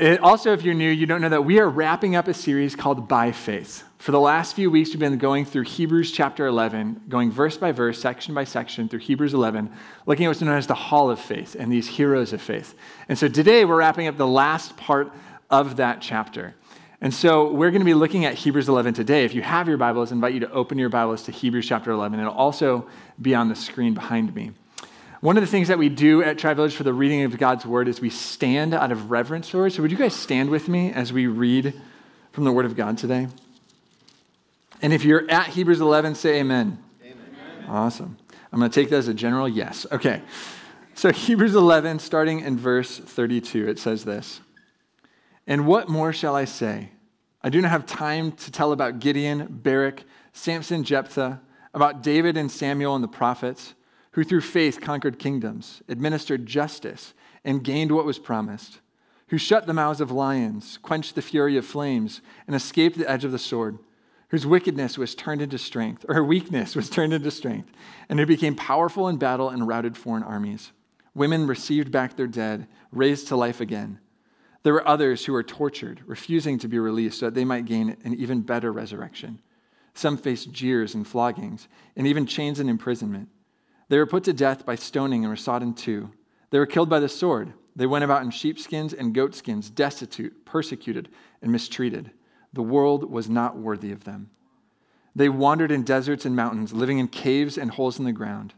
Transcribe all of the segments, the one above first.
It, also, if you're new, you don't know that we are wrapping up a series called By Faith. For the last few weeks, we've been going through Hebrews chapter 11, going verse by verse, section by section through Hebrews 11, looking at what's known as the Hall of Faith and these heroes of faith. And so today, we're wrapping up the last part of that chapter. And so we're going to be looking at Hebrews 11 today. If you have your Bibles, I invite you to open your Bibles to Hebrews chapter 11. It'll also be on the screen behind me. One of the things that we do at Tri Village for the reading of God's Word is we stand out of reverence for it. So, would you guys stand with me as we read from the Word of God today? And if you're at Hebrews 11, say amen. Amen. Awesome. I'm going to take that as a general yes. Okay. So, Hebrews 11, starting in verse 32, it says this And what more shall I say? I do not have time to tell about Gideon, Barak, Samson, Jephthah, about David and Samuel and the prophets who through faith conquered kingdoms, administered justice, and gained what was promised, who shut the mouths of lions, quenched the fury of flames, and escaped the edge of the sword, whose wickedness was turned into strength, or her weakness was turned into strength, and who became powerful in battle and routed foreign armies. Women received back their dead, raised to life again. There were others who were tortured, refusing to be released so that they might gain an even better resurrection. Some faced jeers and floggings, and even chains and imprisonment. They were put to death by stoning and were sawed in two. They were killed by the sword. They went about in sheepskins and goatskins, destitute, persecuted, and mistreated. The world was not worthy of them. They wandered in deserts and mountains, living in caves and holes in the ground.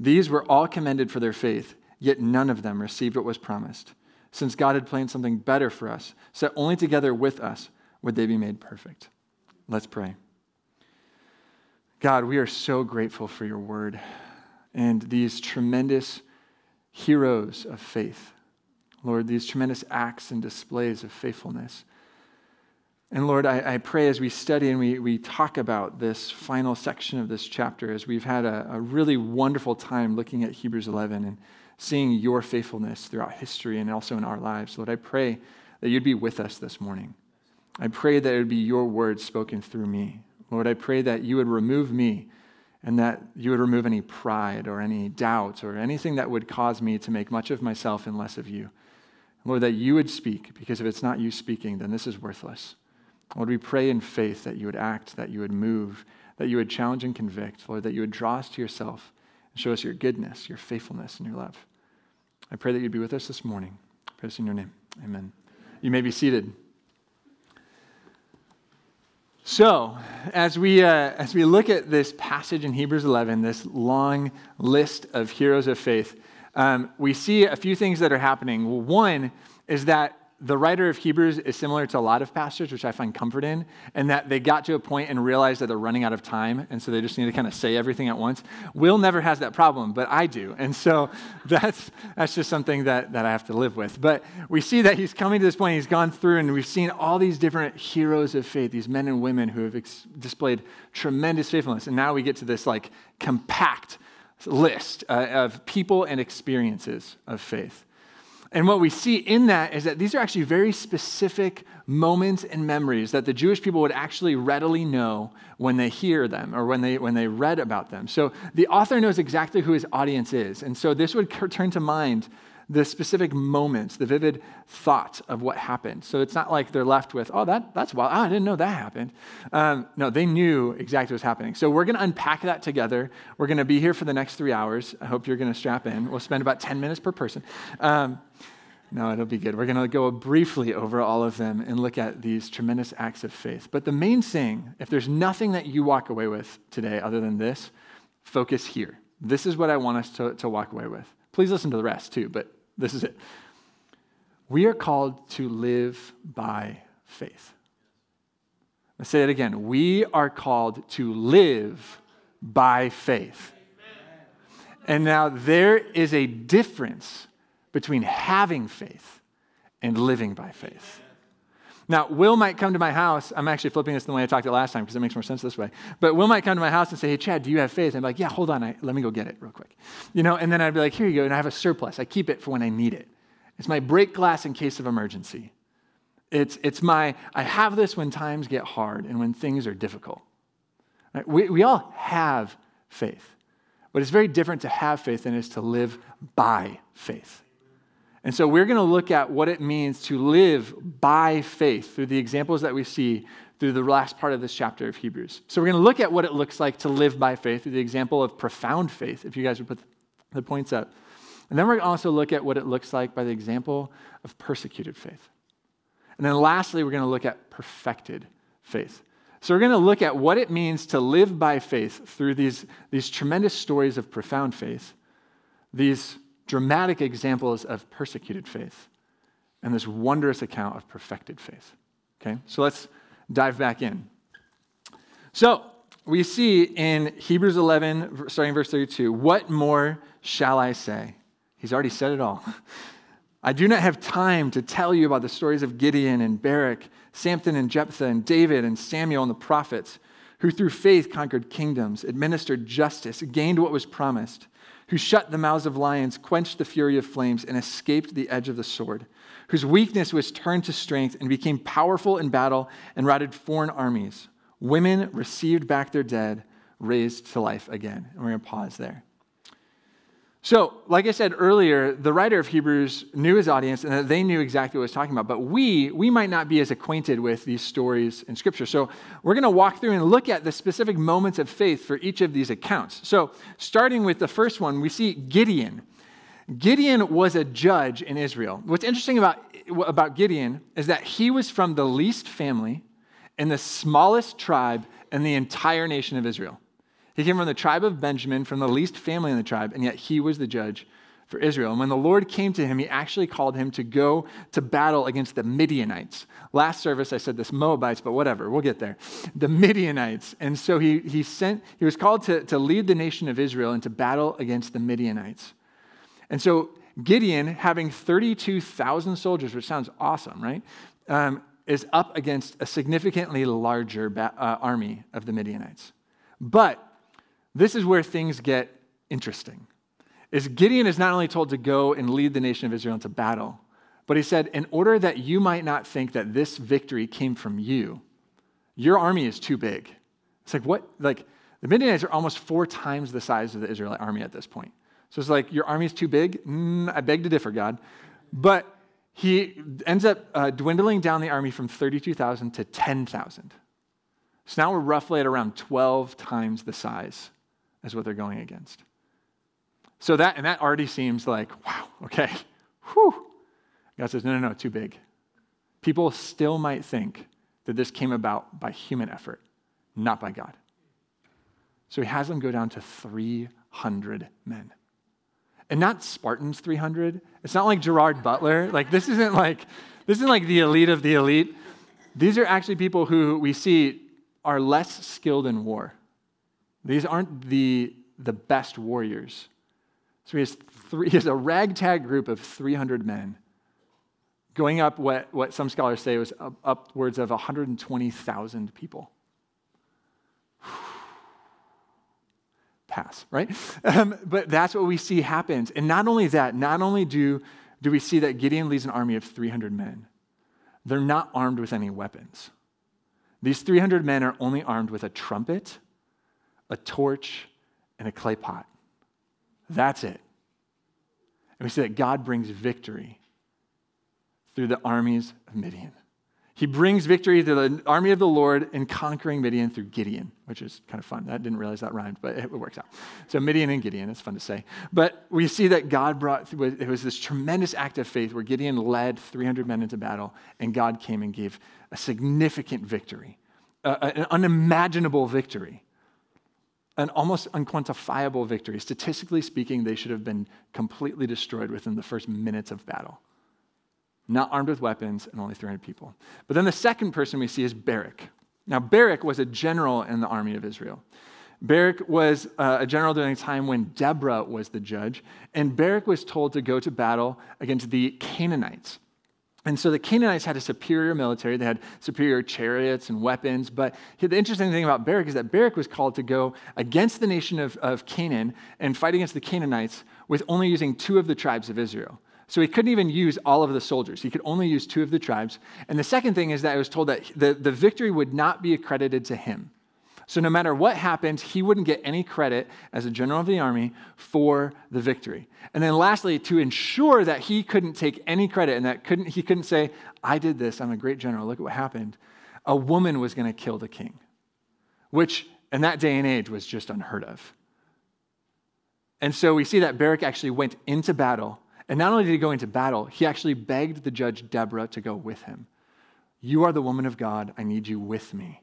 These were all commended for their faith, yet none of them received what was promised, since God had planned something better for us, so only together with us would they be made perfect. Let's pray. God, we are so grateful for your word and these tremendous heroes of faith. Lord, these tremendous acts and displays of faithfulness. And Lord, I, I, pray as we study and we, we talk about this final section of this chapter, as we've had a, a really wonderful time looking at Hebrews 11 and seeing your faithfulness throughout history and also in our lives, Lord, I pray that you'd be with us this morning. I pray that it would be your words spoken through me. Lord, I pray that you would remove me and that you would remove any pride or any doubt or anything that would cause me to make much of myself and less of you. Lord, that you would speak, because if it's not you speaking, then this is worthless. Lord, we pray in faith that you would act, that you would move, that you would challenge and convict, Lord, that you would draw us to yourself and show us your goodness, your faithfulness, and your love. I pray that you'd be with us this morning. I pray this in your name. Amen. You may be seated. So, as we, uh, as we look at this passage in Hebrews 11, this long list of heroes of faith, um, we see a few things that are happening. One is that the writer of Hebrews is similar to a lot of pastors, which I find comfort in, and that they got to a point and realized that they're running out of time, and so they just need to kind of say everything at once. Will never has that problem, but I do. And so that's, that's just something that, that I have to live with. But we see that he's coming to this point, he's gone through, and we've seen all these different heroes of faith, these men and women who have ex- displayed tremendous faithfulness. And now we get to this like compact list uh, of people and experiences of faith. And what we see in that is that these are actually very specific moments and memories that the Jewish people would actually readily know when they hear them or when they, when they read about them. So the author knows exactly who his audience is. And so this would turn to mind the specific moments, the vivid thoughts of what happened. So it's not like they're left with, oh, that, that's wild. Oh, I didn't know that happened. Um, no, they knew exactly what was happening. So we're going to unpack that together. We're going to be here for the next three hours. I hope you're going to strap in. We'll spend about 10 minutes per person. Um, no, it'll be good. We're going to go briefly over all of them and look at these tremendous acts of faith. But the main thing, if there's nothing that you walk away with today other than this, focus here. This is what I want us to, to walk away with. Please listen to the rest too, but this is it. We are called to live by faith. Let's say it again. We are called to live by faith. And now there is a difference between having faith and living by faith. Now, Will might come to my house. I'm actually flipping this the way I talked it last time because it makes more sense this way. But Will might come to my house and say, Hey, Chad, do you have faith? I'm like, Yeah, hold on. I, let me go get it real quick. You know, and then I'd be like, Here you go. And I have a surplus. I keep it for when I need it. It's my break glass in case of emergency. It's, it's my, I have this when times get hard and when things are difficult. Right? We, we all have faith. But it's very different to have faith than it is to live by faith. And so we're going to look at what it means to live by faith through the examples that we see through the last part of this chapter of Hebrews. So we're going to look at what it looks like to live by faith through the example of profound faith, if you guys would put the points up. And then we're going to also look at what it looks like by the example of persecuted faith. And then lastly, we're going to look at perfected faith. So we're going to look at what it means to live by faith through these, these tremendous stories of profound faith, these dramatic examples of persecuted faith, and this wondrous account of perfected faith. Okay, so let's dive back in. So we see in Hebrews 11, starting verse 32, what more shall I say? He's already said it all. I do not have time to tell you about the stories of Gideon and Barak, Samson and Jephthah, and David and Samuel and the prophets, who through faith conquered kingdoms, administered justice, gained what was promised, who shut the mouths of lions, quenched the fury of flames, and escaped the edge of the sword, whose weakness was turned to strength and became powerful in battle and routed foreign armies. Women received back their dead, raised to life again. And we're going to pause there. So, like I said earlier, the writer of Hebrews knew his audience and that they knew exactly what he was talking about. But we, we might not be as acquainted with these stories in Scripture. So, we're going to walk through and look at the specific moments of faith for each of these accounts. So, starting with the first one, we see Gideon. Gideon was a judge in Israel. What's interesting about, about Gideon is that he was from the least family in the smallest tribe in the entire nation of Israel. He came from the tribe of Benjamin, from the least family in the tribe, and yet he was the judge for Israel. And when the Lord came to him, he actually called him to go to battle against the Midianites. Last service, I said this Moabites, but whatever, we'll get there. The Midianites. And so he, he sent, he was called to, to lead the nation of Israel into battle against the Midianites. And so Gideon, having 32,000 soldiers, which sounds awesome, right? Um, is up against a significantly larger ba- uh, army of the Midianites. But this is where things get interesting. Is Gideon is not only told to go and lead the nation of Israel into battle, but he said, in order that you might not think that this victory came from you, your army is too big. It's like, what? Like, the Midianites are almost four times the size of the Israelite army at this point. So it's like, your army is too big? Mm, I beg to differ, God. But he ends up uh, dwindling down the army from 32,000 to 10,000. So now we're roughly at around 12 times the size as what they're going against. So that, and that already seems like, wow, okay, whew. God says, no, no, no, too big. People still might think that this came about by human effort, not by God. So he has them go down to 300 men. And not Spartans 300. It's not like Gerard Butler. Like this isn't like this isn't like the elite of the elite. These are actually people who we see are less skilled in war. These aren't the, the best warriors. So he has, three, he has a ragtag group of 300 men going up what, what some scholars say was upwards of 120,000 people. Pass, right? Um, but that's what we see happens. And not only that, not only do, do we see that Gideon leads an army of 300 men, they're not armed with any weapons. These 300 men are only armed with a trumpet a torch, and a clay pot. That's it. And we see that God brings victory through the armies of Midian. He brings victory to the army of the Lord in conquering Midian through Gideon, which is kind of fun. I didn't realize that rhymed, but it works out. So Midian and Gideon, it's fun to say. But we see that God brought, it was this tremendous act of faith where Gideon led 300 men into battle, and God came and gave a significant victory, an unimaginable victory an almost unquantifiable victory. Statistically speaking, they should have been completely destroyed within the first minutes of battle. Not armed with weapons and only 300 people. But then the second person we see is Barak. Now, Barak was a general in the army of Israel. Barak was uh, a general during a time when Deborah was the judge, and Barak was told to go to battle against the Canaanites. And so the Canaanites had a superior military. They had superior chariots and weapons. But the interesting thing about Barak is that Barak was called to go against the nation of, of Canaan and fight against the Canaanites with only using two of the tribes of Israel. So he couldn't even use all of the soldiers. He could only use two of the tribes. And the second thing is that I was told that the, the victory would not be accredited to him. So no matter what happened, he wouldn't get any credit as a general of the army for the victory. And then lastly, to ensure that he couldn't take any credit and that couldn't, he couldn't say, I did this, I'm a great general, look at what happened. A woman was going to kill the king, which in that day and age was just unheard of. And so we see that Barak actually went into battle. And not only did he go into battle, he actually begged the judge Deborah to go with him. You are the woman of God. I need you with me.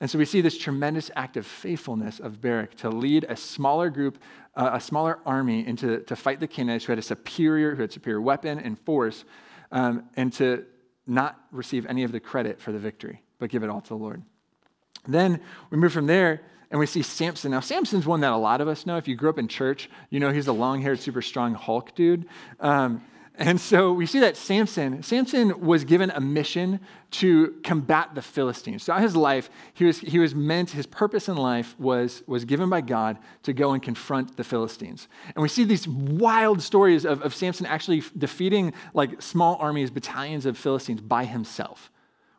And so we see this tremendous act of faithfulness of Barak to lead a smaller group, uh, a smaller army into to fight the Canaanites who had a superior, who had superior weapon and force, um, and to not receive any of the credit for the victory, but give it all to the Lord. Then we move from there and we see Samson. Now, Samson's one that a lot of us know. If you grew up in church, you know he's a long haired, super strong Hulk dude. Um, and so we see that Samson, Samson was given a mission to combat the Philistines. Throughout his life, he was, he was meant, his purpose in life was, was given by God to go and confront the Philistines. And we see these wild stories of, of Samson actually defeating like small armies, battalions of Philistines by himself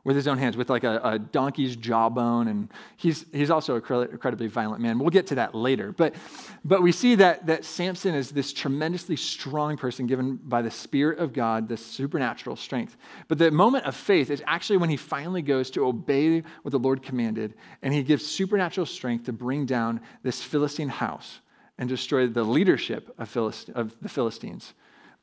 with his own hands, with like a, a donkey's jawbone. And he's, he's also an incredibly violent man. We'll get to that later. But, but we see that, that Samson is this tremendously strong person given by the Spirit of God, this supernatural strength. But the moment of faith is actually when he finally goes to obey what the Lord commanded, and he gives supernatural strength to bring down this Philistine house and destroy the leadership of, Philist- of the Philistines.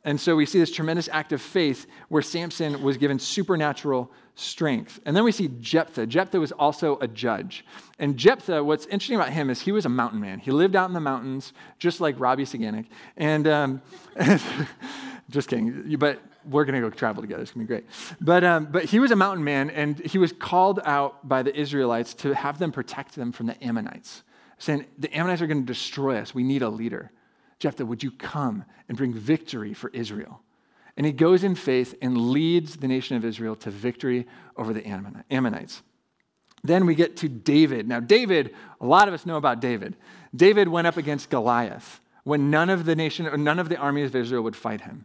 And so we see this tremendous act of faith where Samson was given supernatural strength. And then we see Jephthah. Jephthah was also a judge. And Jephthah, what's interesting about him is he was a mountain man. He lived out in the mountains, just like Robbie Saganik. And um, just kidding, but we're going to go travel together. It's going to be great. But, um, but he was a mountain man, and he was called out by the Israelites to have them protect them from the Ammonites, saying, The Ammonites are going to destroy us. We need a leader. Jephthah, would you come and bring victory for Israel? And he goes in faith and leads the nation of Israel to victory over the Ammonites. Then we get to David. Now, David, a lot of us know about David. David went up against Goliath when none of the nation or none of the armies of Israel would fight him.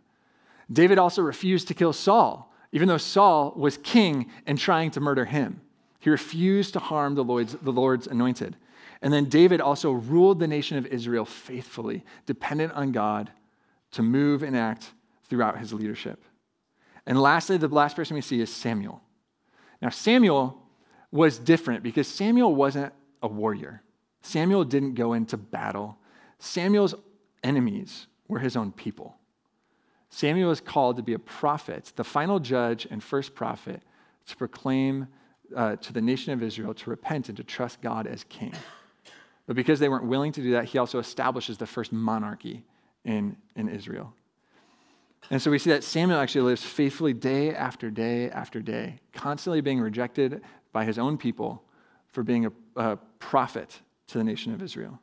David also refused to kill Saul, even though Saul was king and trying to murder him. He refused to harm the Lord's, the Lord's anointed. And then David also ruled the nation of Israel faithfully, dependent on God to move and act throughout his leadership. And lastly, the last person we see is Samuel. Now, Samuel was different because Samuel wasn't a warrior. Samuel didn't go into battle. Samuel's enemies were his own people. Samuel was called to be a prophet, the final judge and first prophet, to proclaim uh, to the nation of Israel to repent and to trust God as king. But because they weren't willing to do that, he also establishes the first monarchy in, in Israel. And so we see that Samuel actually lives faithfully day after day after day, constantly being rejected by his own people for being a, a prophet to the nation of Israel.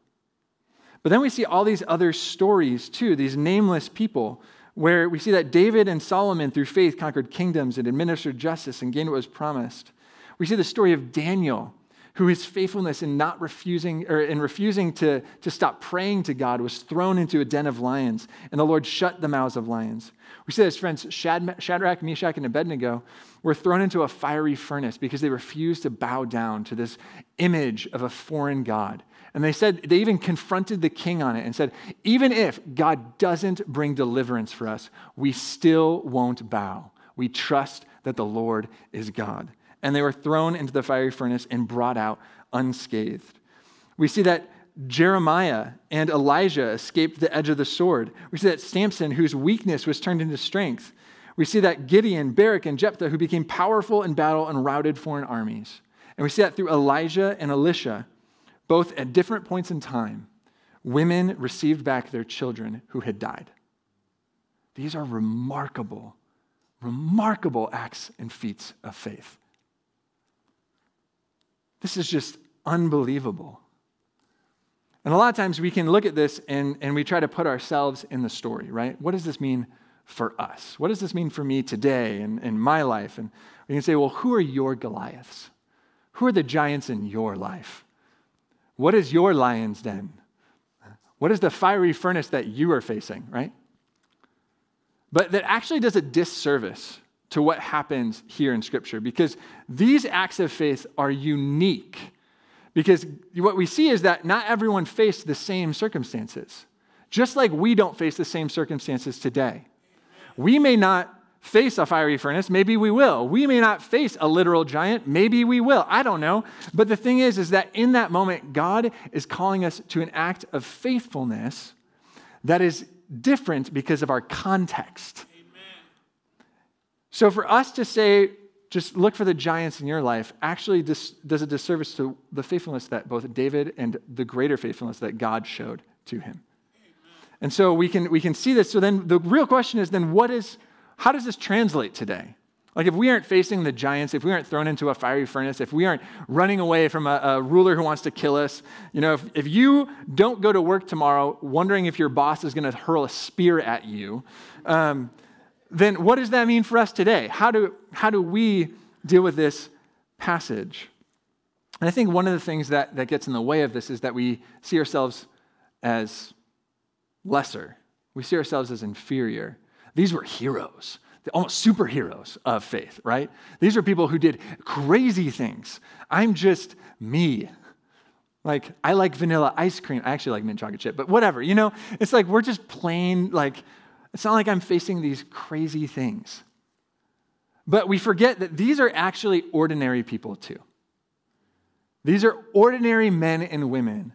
But then we see all these other stories too, these nameless people, where we see that David and Solomon, through faith, conquered kingdoms and administered justice and gained what was promised. We see the story of Daniel, who his faithfulness in not refusing or in refusing to, to stop praying to God was thrown into a den of lions, and the Lord shut the mouths of lions. We see his friends Shadrach, Meshach, and Abednego were thrown into a fiery furnace because they refused to bow down to this image of a foreign God. And they said, they even confronted the king on it and said, even if God doesn't bring deliverance for us, we still won't bow. We trust that the Lord is God and they were thrown into the fiery furnace and brought out unscathed. We see that Jeremiah and Elijah escaped the edge of the sword. We see that Samson, whose weakness was turned into strength. We see that Gideon, Barak, and Jephthah, who became powerful in battle and routed foreign armies. And we see that through Elijah and Elisha, both at different points in time, women received back their children who had died. These are remarkable, remarkable acts and feats of faith. This is just unbelievable. And a lot of times we can look at this and, and we try to put ourselves in the story, right? What does this mean for us? What does this mean for me today and in my life? And we can say, well, who are your Goliaths? Who are the giants in your life? What is your lion's den? What is the fiery furnace that you are facing, right? But that actually does a disservice to what happens here in Scripture because these acts of faith are unique Because what we see is that not everyone faced the same circumstances, just like we don't face the same circumstances today. We may not face a fiery furnace, maybe we will. We may not face a literal giant, maybe we will. I don't know. But the thing is is that in that moment God is calling us to an act of faithfulness that is different because of our context. So for us to say just look for the giants in your life actually dis- does a disservice to the faithfulness that both David and the greater faithfulness that God showed to him. And so we can, we can see this. So then the real question is then what is, how does this translate today? Like if we aren't facing the giants, if we aren't thrown into a fiery furnace, if we aren't running away from a, a ruler who wants to kill us, you know, if, if you don't go to work tomorrow wondering if your boss is going to hurl a spear at you, um, then what does that mean for us today? How do, how do we deal with this passage? And I think one of the things that, that gets in the way of this is that we see ourselves as lesser. We see ourselves as inferior. These were heroes, almost superheroes of faith, right? These are people who did crazy things. I'm just me. Like, I like vanilla ice cream. I actually like mint chocolate chip, but whatever, you know? It's like we're just plain, like, it's not like I'm facing these crazy things. But we forget that these are actually ordinary people too. These are ordinary men and women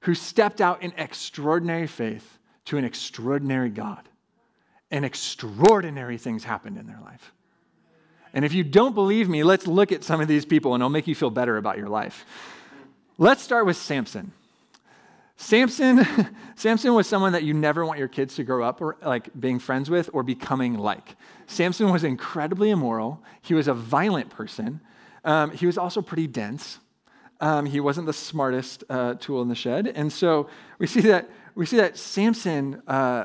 who stepped out in extraordinary faith to an extraordinary God. And extraordinary things happened in their life. And if you don't believe me, let's look at some of these people and it'll make you feel better about your life. Let's start with Samson. Samson, Samson was someone that you never want your kids to grow up or like being friends with or becoming like. Samson was incredibly immoral. He was a violent person. Um, he was also pretty dense. Um, he wasn't the smartest uh, tool in the shed, and so we see that we see that Samson, uh,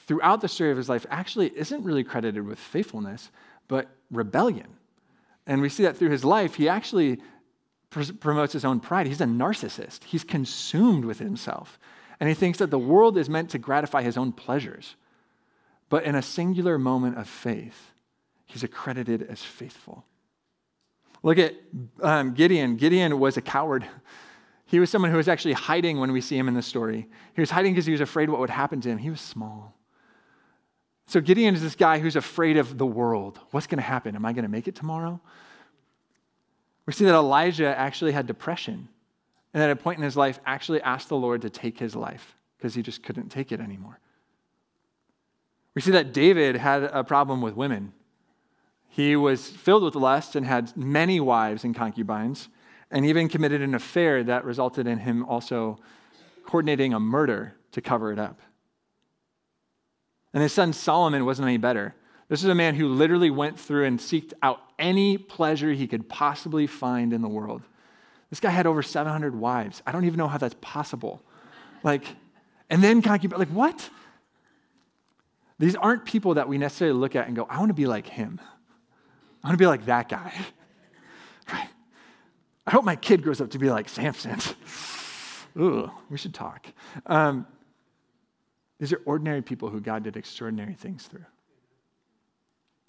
throughout the story of his life, actually isn't really credited with faithfulness, but rebellion. And we see that through his life, he actually promotes his own pride. He's a narcissist. He's consumed with himself. And he thinks that the world is meant to gratify his own pleasures. But in a singular moment of faith, he's accredited as faithful. Look at um, Gideon. Gideon was a coward. He was someone who was actually hiding when we see him in the story. He was hiding because he was afraid what would happen to him. He was small. So Gideon is this guy who's afraid of the world. What's going to happen? Am I going to make it tomorrow? We see that Elijah actually had depression, and at a point in his life, actually asked the Lord to take his life because he just couldn't take it anymore. We see that David had a problem with women. He was filled with lust and had many wives and concubines, and even committed an affair that resulted in him also coordinating a murder to cover it up. And his son Solomon wasn't any better. This is a man who literally went through and seeked out any pleasure he could possibly find in the world. This guy had over 700 wives. I don't even know how that's possible. Like, and then concubine, like, what? These aren't people that we necessarily look at and go, I want to be like him. I want to be like that guy. Right? I hope my kid grows up to be like Samson. Ooh, we should talk. Um, these are ordinary people who God did extraordinary things through.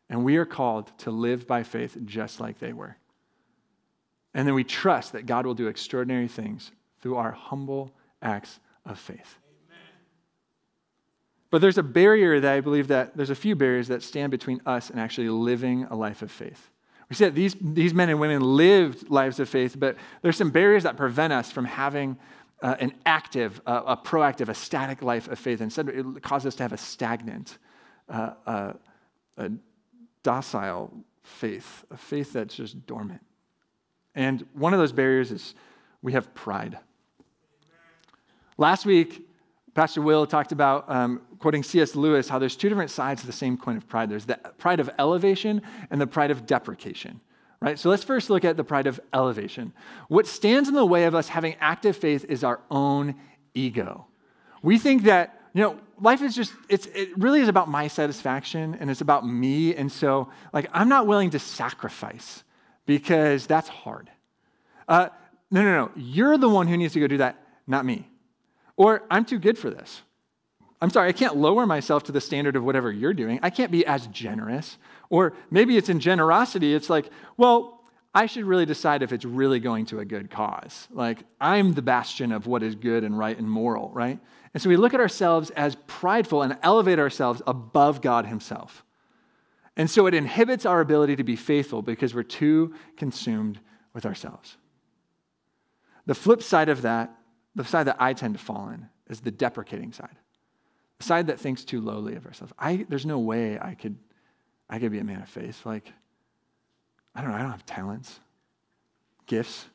And we are called to live by faith just like they were. And then we trust that God will do extraordinary things through our humble acts of faith. Amen. But there's a barrier that I believe that there's a few barriers that stand between us and actually living a life of faith. We see that these, these men and women lived lives of faith, but there's some barriers that prevent us from having uh, an active, uh, a proactive, a static life of faith. Instead, it causes us to have a stagnant, uh, uh a docile faith, a faith that's just dormant. And one of those barriers is we have pride. Last week, Pastor Will talked about, um, quoting C.S. Lewis, how there's two different sides of the same coin of pride. There's the pride of elevation and the pride of deprecation, right? So let's first look at the pride of elevation. What stands in the way of us having active faith is our own ego. We think that you know, life is just, it's, it really is about my satisfaction and it's about me. And so, like, I'm not willing to sacrifice because that's hard. Uh, no, no, no. You're the one who needs to go do that, not me. Or I'm too good for this. I'm sorry, I can't lower myself to the standard of whatever you're doing. I can't be as generous. Or maybe it's in generosity, it's like, well, I should really decide if it's really going to a good cause. Like, I'm the bastion of what is good and right and moral, right? And so we look at ourselves as prideful and elevate ourselves above God Himself. And so it inhibits our ability to be faithful because we're too consumed with ourselves. The flip side of that, the side that I tend to fall in, is the deprecating side. The side that thinks too lowly of ourselves. I, there's no way I could, I could be a man of faith. Like, I don't know, I don't have talents, gifts.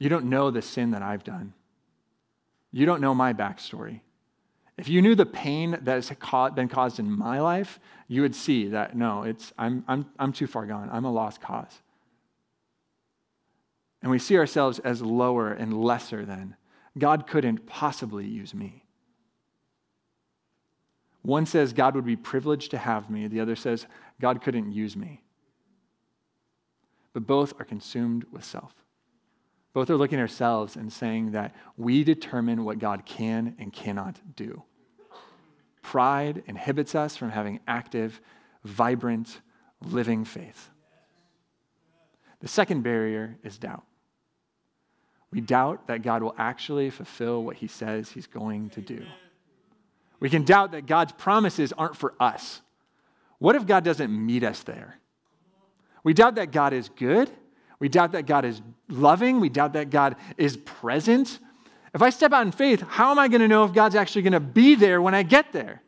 You don't know the sin that I've done. You don't know my backstory. If you knew the pain that has been caused in my life, you would see that no, it's, I'm, I'm, I'm too far gone. I'm a lost cause. And we see ourselves as lower and lesser than. God couldn't possibly use me. One says God would be privileged to have me, the other says God couldn't use me. But both are consumed with self. Both are looking at ourselves and saying that we determine what God can and cannot do. Pride inhibits us from having active, vibrant, living faith. The second barrier is doubt. We doubt that God will actually fulfill what he says he's going to do. We can doubt that God's promises aren't for us. What if God doesn't meet us there? We doubt that God is good we doubt that God is loving. We doubt that God is present. If I step out in faith, how am I going to know if God's actually going to be there when I get there?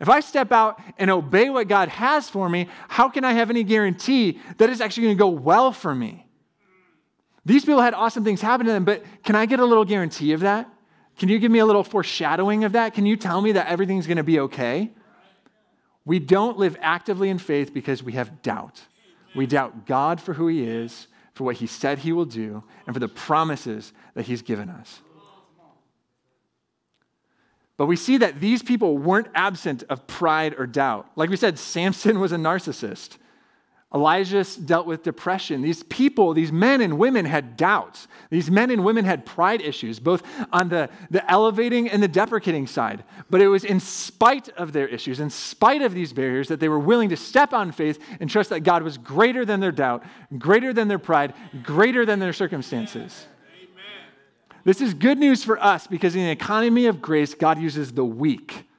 If I step out and obey what God has for me, how can I have any guarantee that it's actually going to go well for me? These people had awesome things happen to them, but can I get a little guarantee of that? Can you give me a little foreshadowing of that? Can you tell me that everything's going to be okay? We don't live actively in faith because we have doubt. We doubt God for who He is, for what He said He will do, and for the promises that He's given us. But we see that these people weren't absent of pride or doubt. Like we said, Samson was a narcissist. Elijah dealt with depression. These people, these men and women had doubts. These men and women had pride issues, both on the, the elevating and the deprecating side. But it was in spite of their issues, in spite of these barriers, that they were willing to step on faith and trust that God was greater than their doubt, greater than their pride, greater than their circumstances. Amen. This is good news for us because in the economy of grace, God uses the weak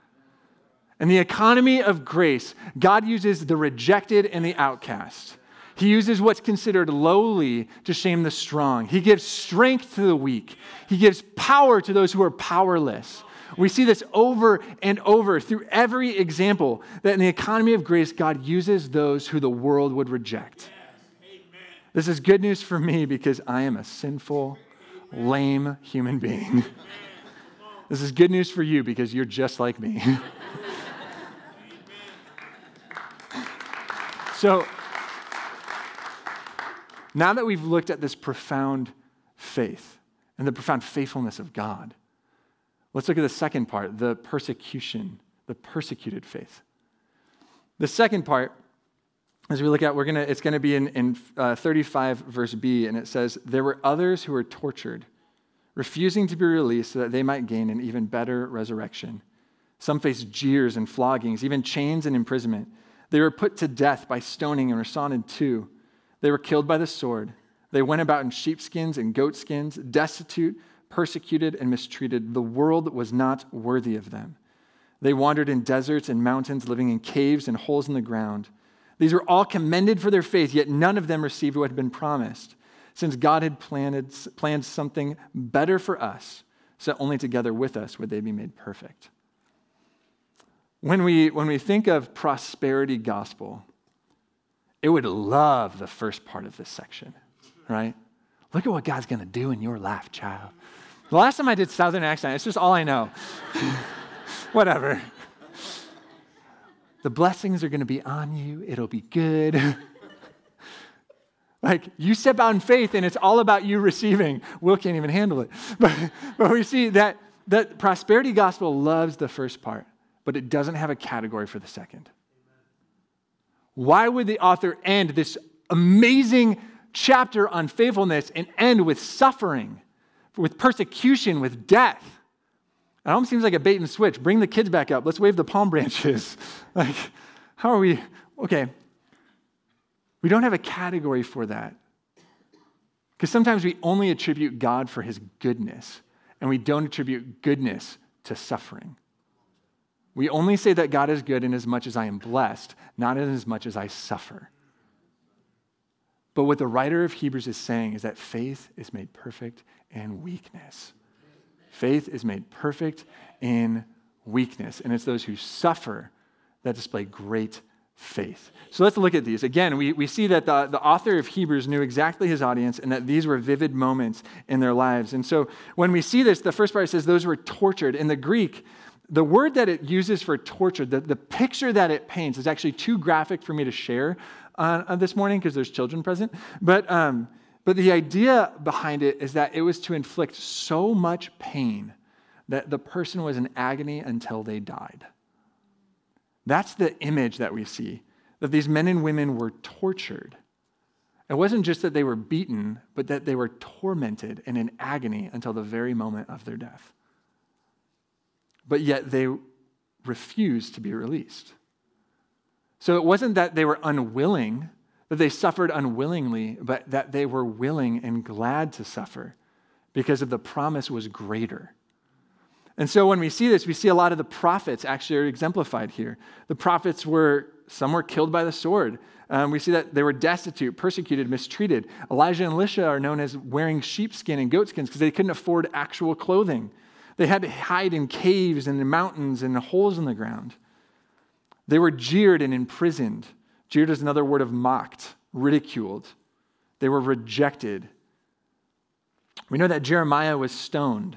in the economy of grace, God uses the rejected and the outcast. He uses what's considered lowly to shame the strong. He gives strength to the weak. He gives power to those who are powerless. We see this over and over through every example that in the economy of grace, God uses those who the world would reject. This is good news for me because I am a sinful, lame human being. This is good news for you because you're just like me. So, now that we've looked at this profound faith and the profound faithfulness of God, let's look at the second part the persecution, the persecuted faith. The second part, as we look at, we're gonna, it's going to be in, in uh, 35 verse B, and it says, There were others who were tortured, refusing to be released so that they might gain an even better resurrection. Some faced jeers and floggings, even chains and imprisonment. They were put to death by stoning and were sawn in two. They were killed by the sword. They went about in sheepskins and goatskins, destitute, persecuted, and mistreated. The world was not worthy of them. They wandered in deserts and mountains, living in caves and holes in the ground. These were all commended for their faith, yet none of them received what had been promised, since God had planned, planned something better for us, so only together with us would they be made perfect. When we, when we think of prosperity gospel, it would love the first part of this section, right? Look at what God's going to do in your life, child. The last time I did Southern accent, it's just all I know. Whatever. The blessings are going to be on you, it'll be good. like, you step out in faith and it's all about you receiving. Will can't even handle it. But, but we see that, that prosperity gospel loves the first part but it doesn't have a category for the second. Why would the author end this amazing chapter on faithfulness and end with suffering, with persecution, with death? It almost seems like a bait and switch. Bring the kids back up. Let's wave the palm branches. like, how are we? Okay. We don't have a category for that. Because sometimes we only attribute God for his goodness, and we don't attribute goodness to suffering. We only say that God is good in as much as I am blessed, not in as much as I suffer. But what the writer of Hebrews is saying is that faith is made perfect in weakness. Faith is made perfect in weakness. And it's those who suffer that display great faith. So let's look at these. Again, we, we see that the, the author of Hebrews knew exactly his audience and that these were vivid moments in their lives. And so when we see this, the first part says those were tortured. In the Greek, the word that it uses for torture, the, the picture that it paints, is actually too graphic for me to share uh, uh this morning because there's children present. But, um, but the idea behind it is that it was to inflict so much pain that the person was in agony until they died. That's the image that we see that these men and women were tortured. It wasn't just that they were beaten, but that they were tormented and in agony until the very moment of their death but yet they refused to be released. So it wasn't that they were unwilling, that they suffered unwillingly, but that they were willing and glad to suffer because of the promise was greater. And so when we see this, we see a lot of the prophets actually are exemplified here. The prophets were, some were killed by the sword. Um, we see that they were destitute, persecuted, mistreated. Elijah and Elisha are known as wearing sheepskin and goatskins because they couldn't afford actual clothing. They had to hide in caves and in mountains and holes in the ground. They were jeered and imprisoned. Jeered is another word of mocked, ridiculed. They were rejected. We know that Jeremiah was stoned.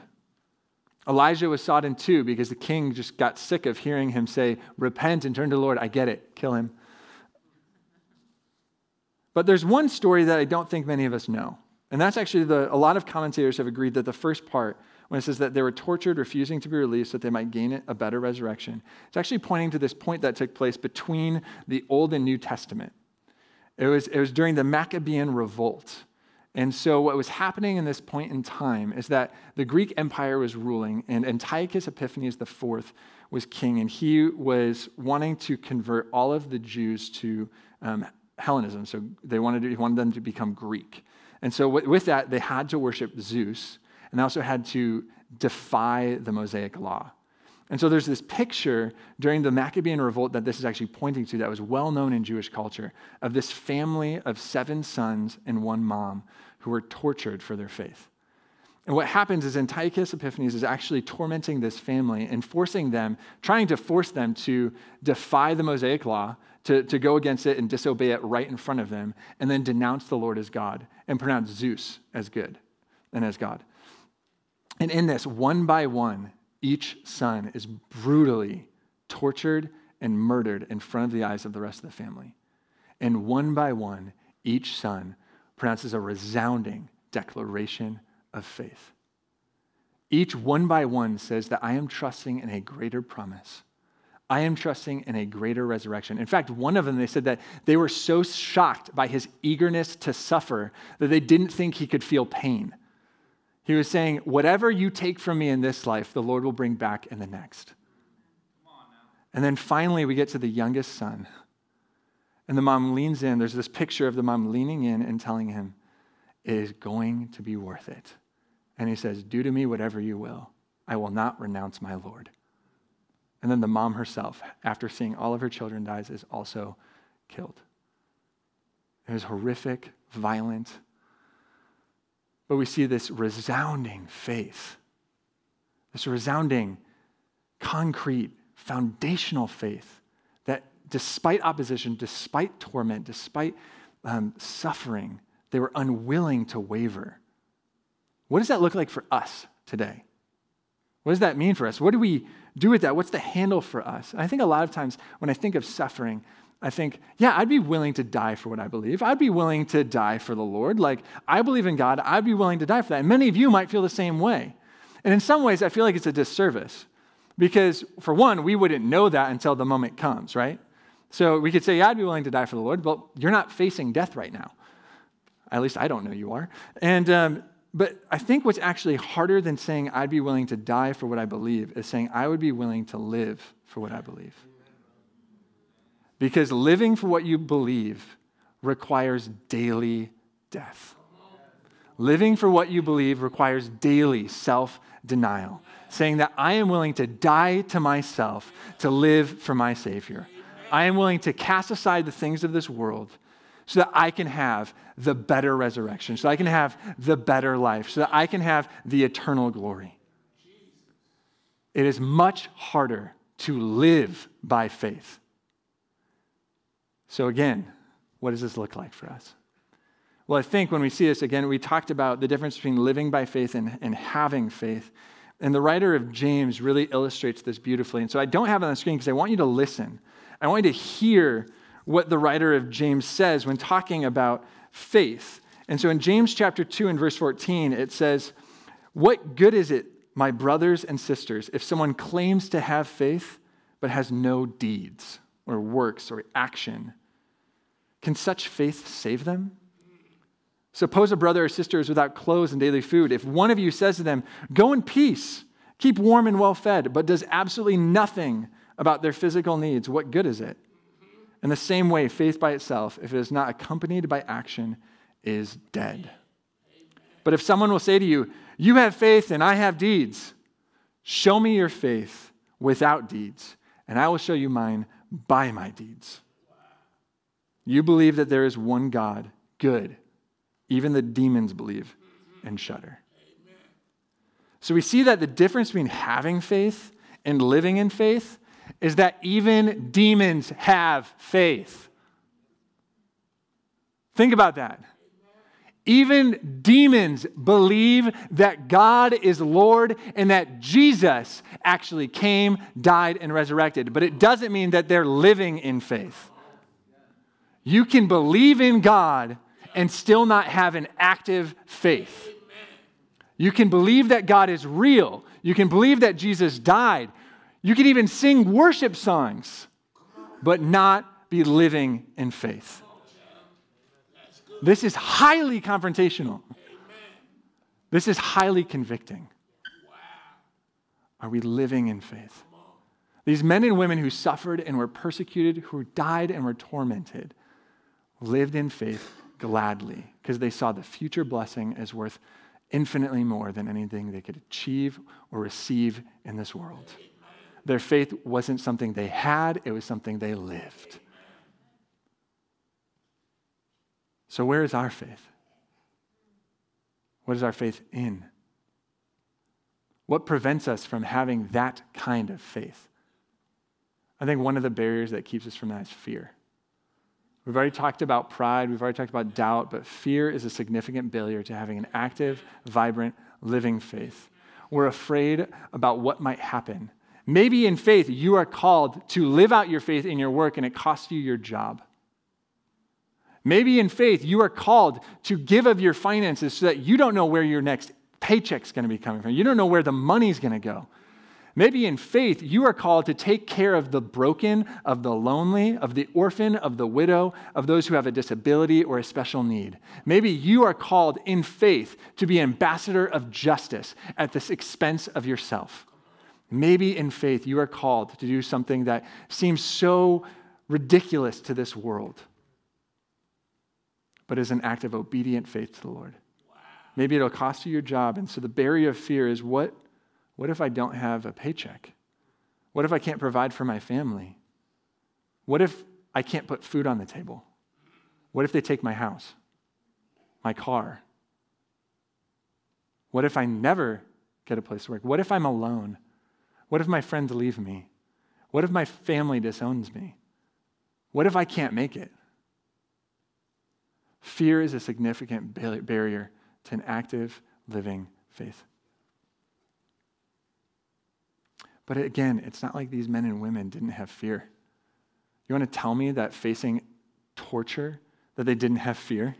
Elijah was sawed in two because the king just got sick of hearing him say, Repent and turn to the Lord. I get it, kill him. But there's one story that I don't think many of us know. And that's actually the, a lot of commentators have agreed that the first part when it says that they were tortured, refusing to be released, that they might gain a better resurrection. It's actually pointing to this point that took place between the Old and New Testament. It was, it was during the Maccabean revolt. And so, what was happening in this point in time is that the Greek Empire was ruling, and Antiochus Epiphanes IV was king, and he was wanting to convert all of the Jews to um, Hellenism. So, they wanted, to, he wanted them to become Greek. And so, with that, they had to worship Zeus and also had to defy the Mosaic law. And so there's this picture during the Maccabean revolt that this is actually pointing to that was well known in Jewish culture of this family of seven sons and one mom who were tortured for their faith. And what happens is Antiochus Epiphanes is actually tormenting this family and forcing them, trying to force them to defy the Mosaic law, to, to go against it and disobey it right in front of them, and then denounce the Lord as God and pronounce Zeus as good and as God. And in this, one by one, each son is brutally tortured and murdered in front of the eyes of the rest of the family. And one by one, each son pronounces a resounding declaration of faith. Each one by one says that I am trusting in a greater promise. I am trusting in a greater resurrection. In fact, one of them, they said that they were so shocked by his eagerness to suffer that they didn't think he could feel pain. He was saying, Whatever you take from me in this life, the Lord will bring back in the next. And then finally, we get to the youngest son. And the mom leans in. There's this picture of the mom leaning in and telling him, It is going to be worth it. And he says, Do to me whatever you will. I will not renounce my Lord. And then the mom herself, after seeing all of her children dies, is also killed. It was horrific, violent, but we see this resounding faith, this resounding, concrete, foundational faith that despite opposition, despite torment, despite um, suffering, they were unwilling to waver. What does that look like for us today? What does that mean for us? What do we do with that? What's the handle for us? And I think a lot of times when I think of suffering, I think, yeah, I'd be willing to die for what I believe. I'd be willing to die for the Lord. Like, I believe in God. I'd be willing to die for that. And many of you might feel the same way. And in some ways, I feel like it's a disservice because, for one, we wouldn't know that until the moment comes, right? So we could say, yeah, I'd be willing to die for the Lord, but you're not facing death right now. At least I don't know you are. And, um, but I think what's actually harder than saying I'd be willing to die for what I believe is saying I would be willing to live for what I believe. Because living for what you believe requires daily death. Living for what you believe requires daily self denial, saying that I am willing to die to myself to live for my Savior. I am willing to cast aside the things of this world so that I can have the better resurrection, so I can have the better life, so that I can have the eternal glory. It is much harder to live by faith. So, again, what does this look like for us? Well, I think when we see this again, we talked about the difference between living by faith and, and having faith. And the writer of James really illustrates this beautifully. And so I don't have it on the screen because I want you to listen. I want you to hear what the writer of James says when talking about faith. And so in James chapter 2 and verse 14, it says, What good is it, my brothers and sisters, if someone claims to have faith but has no deeds or works or action? Can such faith save them? Suppose a brother or sister is without clothes and daily food. If one of you says to them, Go in peace, keep warm and well fed, but does absolutely nothing about their physical needs, what good is it? In the same way, faith by itself, if it is not accompanied by action, is dead. But if someone will say to you, You have faith and I have deeds, show me your faith without deeds, and I will show you mine by my deeds. You believe that there is one God, good even the demons believe and shudder. So we see that the difference between having faith and living in faith is that even demons have faith. Think about that. Even demons believe that God is Lord and that Jesus actually came, died, and resurrected. But it doesn't mean that they're living in faith. You can believe in God and still not have an active faith. You can believe that God is real. You can believe that Jesus died. You can even sing worship songs, but not be living in faith. This is highly confrontational. This is highly convicting. Are we living in faith? These men and women who suffered and were persecuted, who died and were tormented, lived in faith gladly because they saw the future blessing as worth infinitely more than anything they could achieve or receive in this world. Their faith wasn't something they had, it was something they lived. So, where is our faith? What is our faith in? What prevents us from having that kind of faith? I think one of the barriers that keeps us from that is fear. We've already talked about pride, we've already talked about doubt, but fear is a significant barrier to having an active, vibrant, living faith. We're afraid about what might happen. Maybe in faith, you are called to live out your faith in your work and it costs you your job. Maybe in faith, you are called to give of your finances so that you don't know where your next paycheck's to be coming from. You don't know where the money's to go. Maybe in faith, you are called to take care of the broken, of the lonely, of the orphan, of the widow, of those who have a disability or a special need. Maybe you are called in faith to be ambassador of justice at the expense of yourself. Maybe in faith, you are called to do something that seems so ridiculous to this world, but is an act of obedient faith to the Lord. Maybe it'll cost you your job. And so the barrier of fear is what what if I don't have a paycheck? What if I can't provide for my family? What if I can't put food on the table? What if they take my house, my car? What if I never get a place to work? What if I'm alone? What if my friends leave me? What if my family disowns me? What if I can't make it? Fear is a significant barrier to an active, living faith. But again, it's not like these men and women didn't have fear. You want to tell me that facing torture, that they didn't have fear?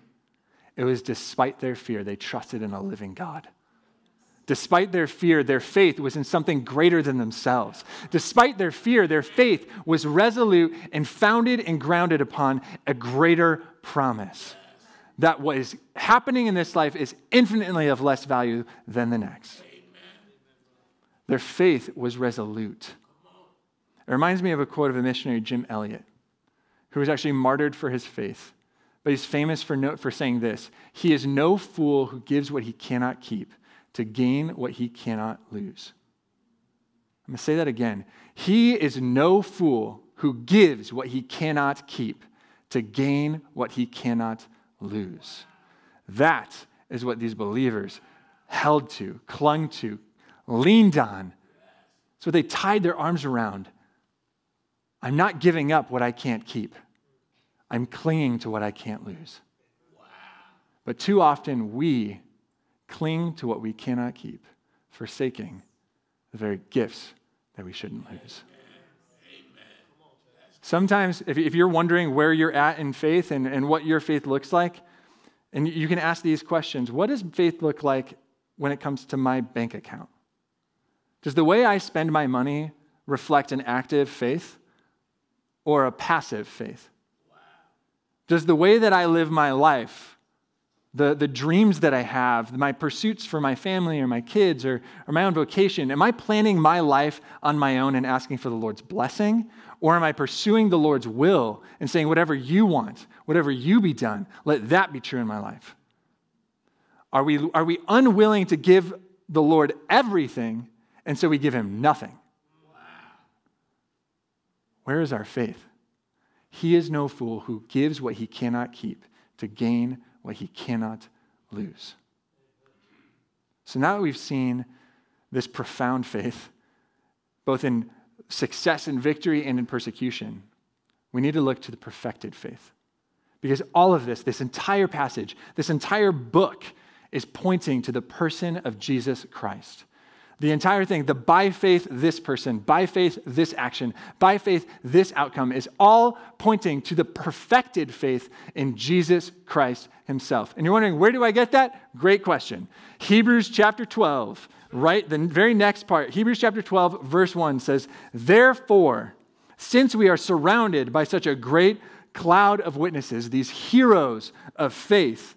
It was despite their fear, they trusted in a living God. Despite their fear, their faith was in something greater than themselves. Despite their fear, their faith was resolute and founded and grounded upon a greater promise that what is happening in this life is infinitely of less value than the next. Their faith was resolute. It reminds me of a quote of a missionary, Jim Elliot, who was actually martyred for his faith but he's famous for, no, for saying this He is no fool who gives what he cannot keep to gain what he cannot lose. I'm going to say that again. He is no fool who gives what he cannot keep to gain what he cannot lose. That is what these believers held to, clung to, leaned on. So they tied their arms around. I'm not giving up what I can't keep. I'm clinging to what I can't lose. But too often we cling to what we cannot keep, forsaking the very gifts that we shouldn't lose. Sometimes, if you're wondering where you're at in faith and, and what your faith looks like, and you can ask these questions What does faith look like when it comes to my bank account? Does the way I spend my money reflect an active faith or a passive faith? Does the way that I live my life, the, the dreams that I have, my pursuits for my family or my kids or, or my own vocation, am I planning my life on my own and asking for the Lord's blessing? Or am I pursuing the Lord's will and saying, whatever you want, whatever you be done, let that be true in my life? Are we, are we unwilling to give the Lord everything and so we give him nothing? Where is our faith? He is no fool who gives what he cannot keep to gain what he cannot lose. So now that we've seen this profound faith, both in success and victory and in persecution, we need to look to the perfected faith. Because all of this, this entire passage, this entire book, is pointing to the person of Jesus Christ. The entire thing, the by faith this person, by faith this action, by faith this outcome, is all pointing to the perfected faith in Jesus Christ himself. And you're wondering, where do I get that? Great question. Hebrews chapter 12, right? The very next part, Hebrews chapter 12, verse 1 says, Therefore, since we are surrounded by such a great cloud of witnesses, these heroes of faith,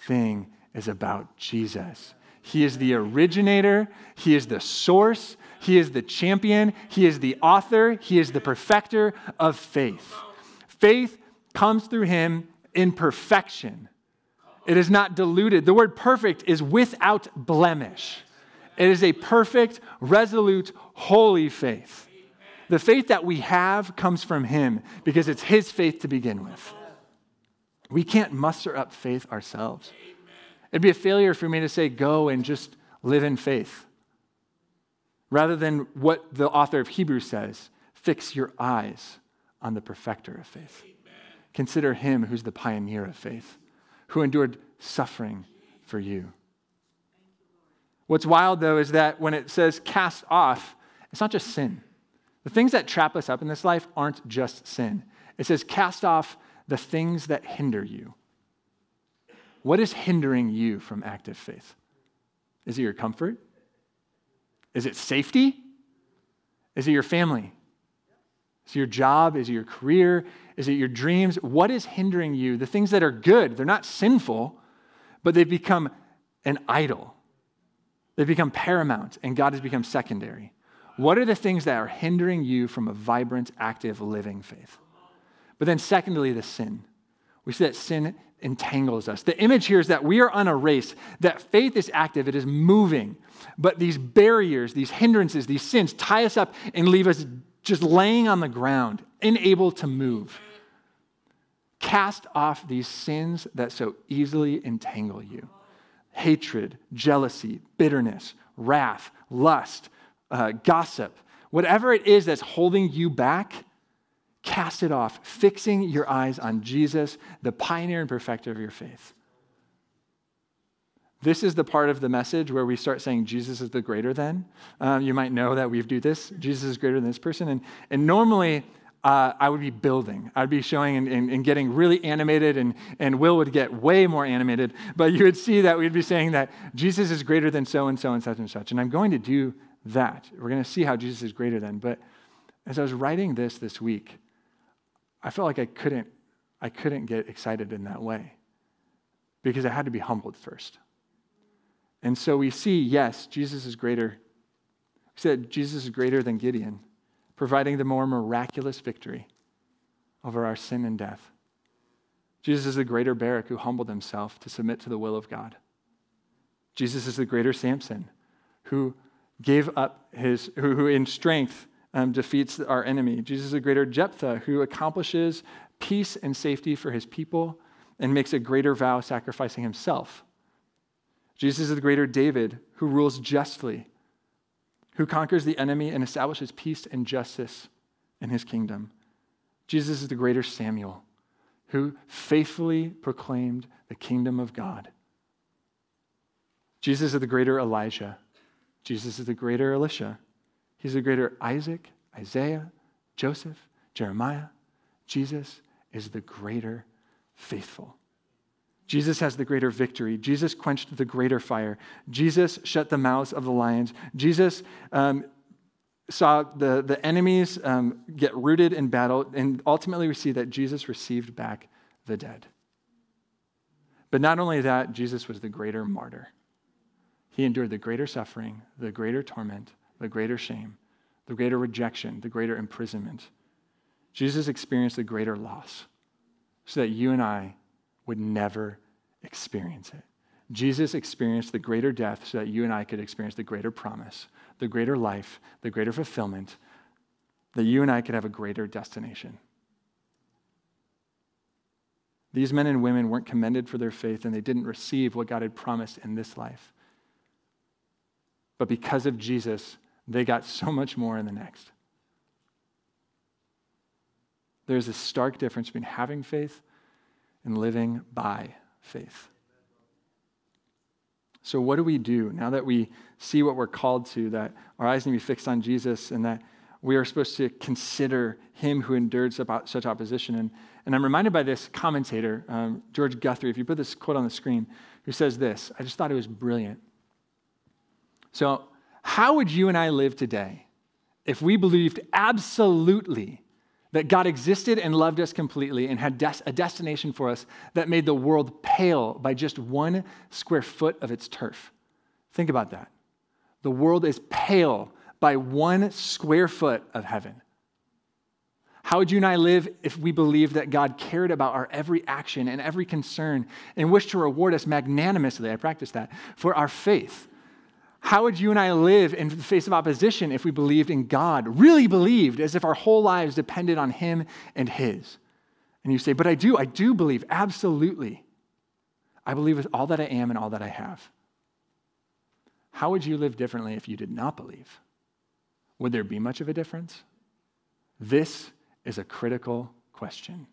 thing is about Jesus. He is the originator, He is the source, He is the champion, He is the author, He is the perfecter of faith. Faith comes through Him in perfection. It is not diluted. The word perfect is without blemish. It is a perfect, resolute, holy faith. The faith that we have comes from Him because it's His faith to begin with. We can't muster up faith ourselves. It'd be a failure for me to say, go and just live in faith. Rather than what the author of Hebrews says, fix your eyes on the perfecter of faith. Amen. Consider him who's the pioneer of faith, who endured suffering for you. What's wild, though, is that when it says cast off, it's not just sin. The things that trap us up in this life aren't just sin. It says cast off the things that hinder you. What is hindering you from active faith? Is it your comfort? Is it safety? Is it your family? Is it your job? Is it your career? Is it your dreams? What is hindering you? The things that are good, they're not sinful, but they've become an idol. They've become paramount, and God has become secondary. What are the things that are hindering you from a vibrant, active, living faith? But then, secondly, the sin. We see that sin entangles us. The image here is that we are on a race, that faith is active, it is moving. But these barriers, these hindrances, these sins tie us up and leave us just laying on the ground, unable to move. Cast off these sins that so easily entangle you hatred, jealousy, bitterness, wrath, lust, uh, gossip, whatever it is that's holding you back Cast it off, fixing your eyes on Jesus, the pioneer and perfecter of your faith. This is the part of the message where we start saying Jesus is the greater than. Um, you might know that we do this. Jesus is greater than this person. And, and normally, uh, I would be building. I'd be showing and, and, and, getting really animated, and, and Will would get way more animated. But you would see that we'd be saying that Jesus is greater than so and so and such and such. And I'm going to do that. We're going to see how Jesus is greater than. But as I was writing this this week, I felt like I couldn't, I couldn't get excited in that way because I had to be humbled first. And so we see, yes, Jesus is greater. We said Jesus is greater than Gideon providing the more miraculous victory over our sin and death. Jesus is the greater Barak who humbled himself to submit to the will of God. Jesus is the greater Samson who gave up his, who, who in strength um, defeats our enemy. Jesus is the greater Jephthah who accomplishes peace and safety for his people and makes a greater vow sacrificing himself. Jesus is the greater David who rules justly who conquers the enemy and establishes peace and justice in his kingdom. Jesus is the greater Samuel, who faithfully proclaimed the kingdom of God. Jesus is the greater Elijah. Jesus is the greater Elisha. He's the greater Isaac, Isaiah, Joseph, Jeremiah. Jesus is the greater faithful. Jesus has the greater victory. Jesus quenched the greater fire. Jesus shut the mouths of the lions. Jesus um, saw the, the enemies um, get rooted in battle. And ultimately, we see that Jesus received back the dead. But not only that, Jesus was the greater martyr. He endured the greater suffering, the greater torment, the greater shame, the greater rejection, the greater imprisonment. Jesus experienced the greater loss so that you and I would never experience it. Jesus experienced the greater death so that you and I could experience the greater promise, the greater life, the greater fulfillment, that you and I could have a greater destination. These men and women weren't commended for their faith and they didn't receive what God had promised in this life. But because of Jesus, they got so much more in the next. There's a stark difference between having faith and living by faith. So, what do we do now that we see what we're called to, that our eyes need to be fixed on Jesus, and that we are supposed to consider him who endured such opposition? And, and I'm reminded by this commentator, um, George Guthrie, if you put this quote on the screen, who says this. I just thought it was brilliant. So, how would you and I live today if we believed absolutely that God existed and loved us completely and had des- a destination for us that made the world pale by just one square foot of its turf. Think about that. The world is pale by one square foot of heaven. How would you and I live if we believed that God cared about our every action and every concern and wished to reward us magnanimously? I practice that for our faith. How would you and I live in the face of opposition if we believed in God, really believed, as if our whole lives depended on Him and His? And you say, But I do, I do believe, absolutely. I believe with all that I am and all that I have. How would you live differently if you did not believe? Would there be much of a difference? This is a critical question.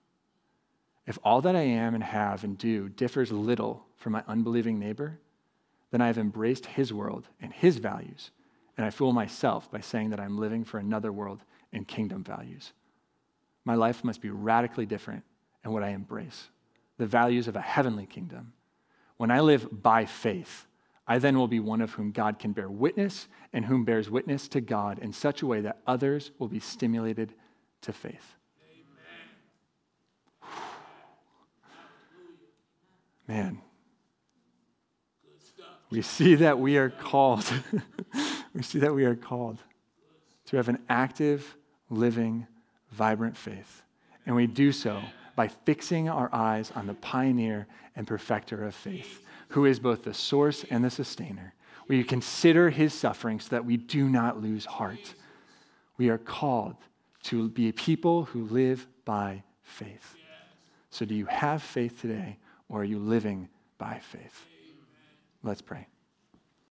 If all that I am and have and do differs little from my unbelieving neighbor, then I have embraced his world and his values, and I fool myself by saying that I'm living for another world and kingdom values. My life must be radically different in what I embrace the values of a heavenly kingdom. When I live by faith, I then will be one of whom God can bear witness and whom bears witness to God in such a way that others will be stimulated to faith. Amen. Man, we see that we are called. we see that we are called to have an active, living, vibrant faith. And we do so by fixing our eyes on the pioneer and perfecter of faith, who is both the source and the sustainer. We consider his suffering so that we do not lose heart. We are called to be people who live by faith. So, do you have faith today, or are you living by faith? Let's pray.